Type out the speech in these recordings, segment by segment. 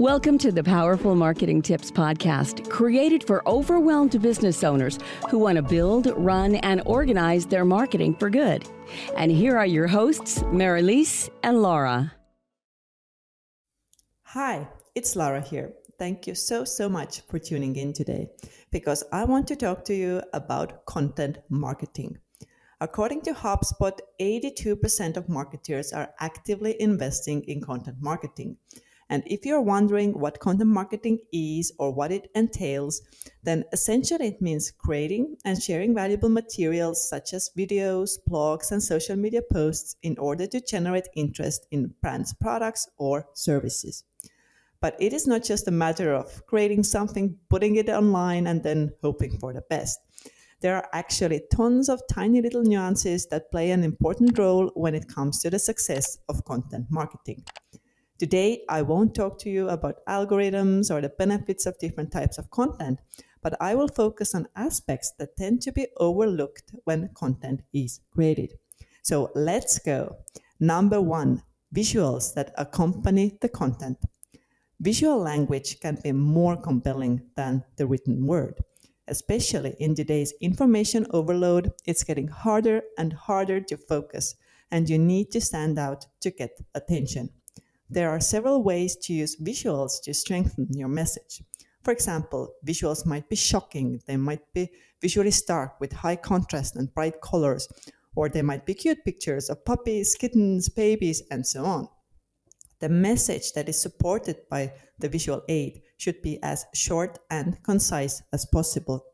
Welcome to the Powerful Marketing Tips Podcast, created for overwhelmed business owners who want to build, run, and organize their marketing for good. And here are your hosts, Marilise and Laura. Hi, it's Laura here. Thank you so, so much for tuning in today because I want to talk to you about content marketing. According to HubSpot, 82% of marketers are actively investing in content marketing. And if you're wondering what content marketing is or what it entails, then essentially it means creating and sharing valuable materials such as videos, blogs, and social media posts in order to generate interest in brands' products or services. But it is not just a matter of creating something, putting it online, and then hoping for the best. There are actually tons of tiny little nuances that play an important role when it comes to the success of content marketing. Today, I won't talk to you about algorithms or the benefits of different types of content, but I will focus on aspects that tend to be overlooked when content is created. So let's go. Number one, visuals that accompany the content. Visual language can be more compelling than the written word. Especially in today's information overload, it's getting harder and harder to focus, and you need to stand out to get attention. There are several ways to use visuals to strengthen your message. For example, visuals might be shocking, they might be visually stark with high contrast and bright colors, or they might be cute pictures of puppies, kittens, babies, and so on. The message that is supported by the visual aid should be as short and concise as possible.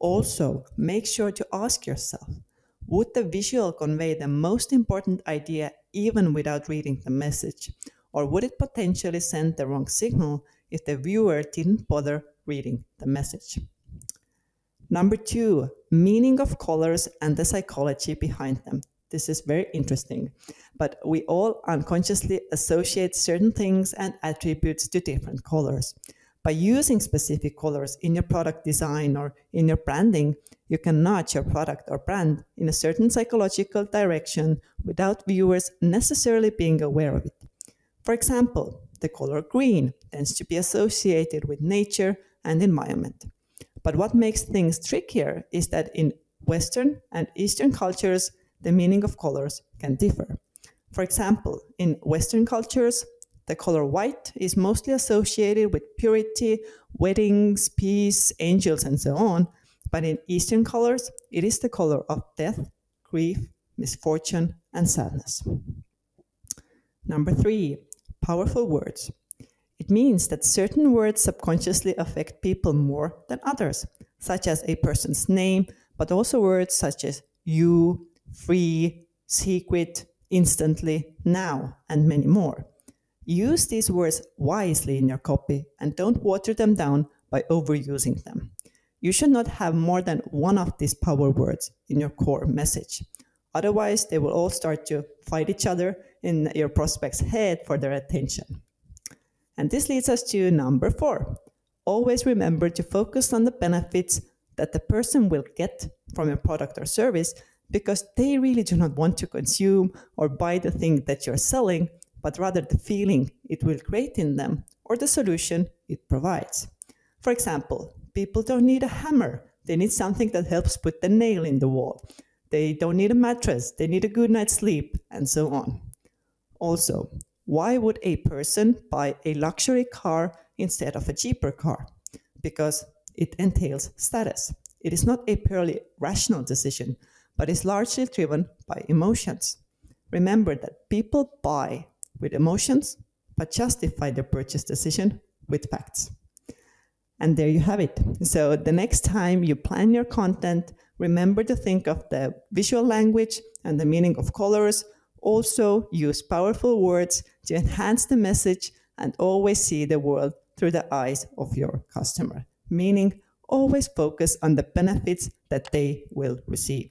Also, make sure to ask yourself would the visual convey the most important idea even without reading the message? Or would it potentially send the wrong signal if the viewer didn't bother reading the message? Number two, meaning of colors and the psychology behind them. This is very interesting, but we all unconsciously associate certain things and attributes to different colors. By using specific colors in your product design or in your branding, you can nudge your product or brand in a certain psychological direction without viewers necessarily being aware of it. For example, the color green tends to be associated with nature and environment. But what makes things trickier is that in Western and Eastern cultures, the meaning of colors can differ. For example, in Western cultures, the color white is mostly associated with purity, weddings, peace, angels, and so on. But in Eastern colors, it is the color of death, grief, misfortune, and sadness. Number three, powerful words. It means that certain words subconsciously affect people more than others, such as a person's name, but also words such as you, free, secret, instantly, now, and many more. Use these words wisely in your copy and don't water them down by overusing them. You should not have more than one of these power words in your core message. Otherwise, they will all start to fight each other in your prospect's head for their attention. And this leads us to number four. Always remember to focus on the benefits that the person will get from your product or service because they really do not want to consume or buy the thing that you're selling, but rather the feeling it will create in them or the solution it provides. For example, people don't need a hammer, they need something that helps put the nail in the wall. They don't need a mattress, they need a good night's sleep, and so on. Also, why would a person buy a luxury car instead of a cheaper car? Because it entails status. It is not a purely rational decision, but is largely driven by emotions. Remember that people buy with emotions, but justify their purchase decision with facts. And there you have it. So the next time you plan your content, remember to think of the visual language and the meaning of colors. Also, use powerful words to enhance the message and always see the world through the eyes of your customer, meaning always focus on the benefits that they will receive.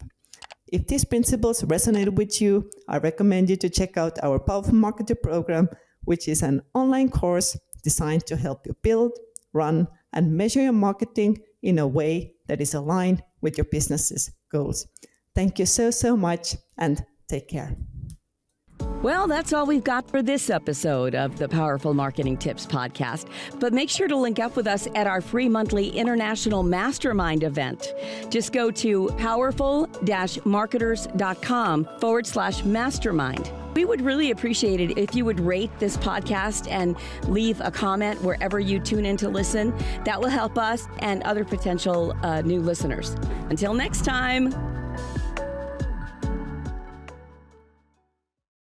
If these principles resonate with you, I recommend you to check out our Powerful Marketer program, which is an online course designed to help you build, run, and measure your marketing in a way that is aligned with your business's goals. Thank you so, so much and take care. Well, that's all we've got for this episode of the Powerful Marketing Tips podcast. But make sure to link up with us at our free monthly international mastermind event. Just go to powerful marketers.com forward slash mastermind. We would really appreciate it if you would rate this podcast and leave a comment wherever you tune in to listen. That will help us and other potential uh, new listeners. Until next time.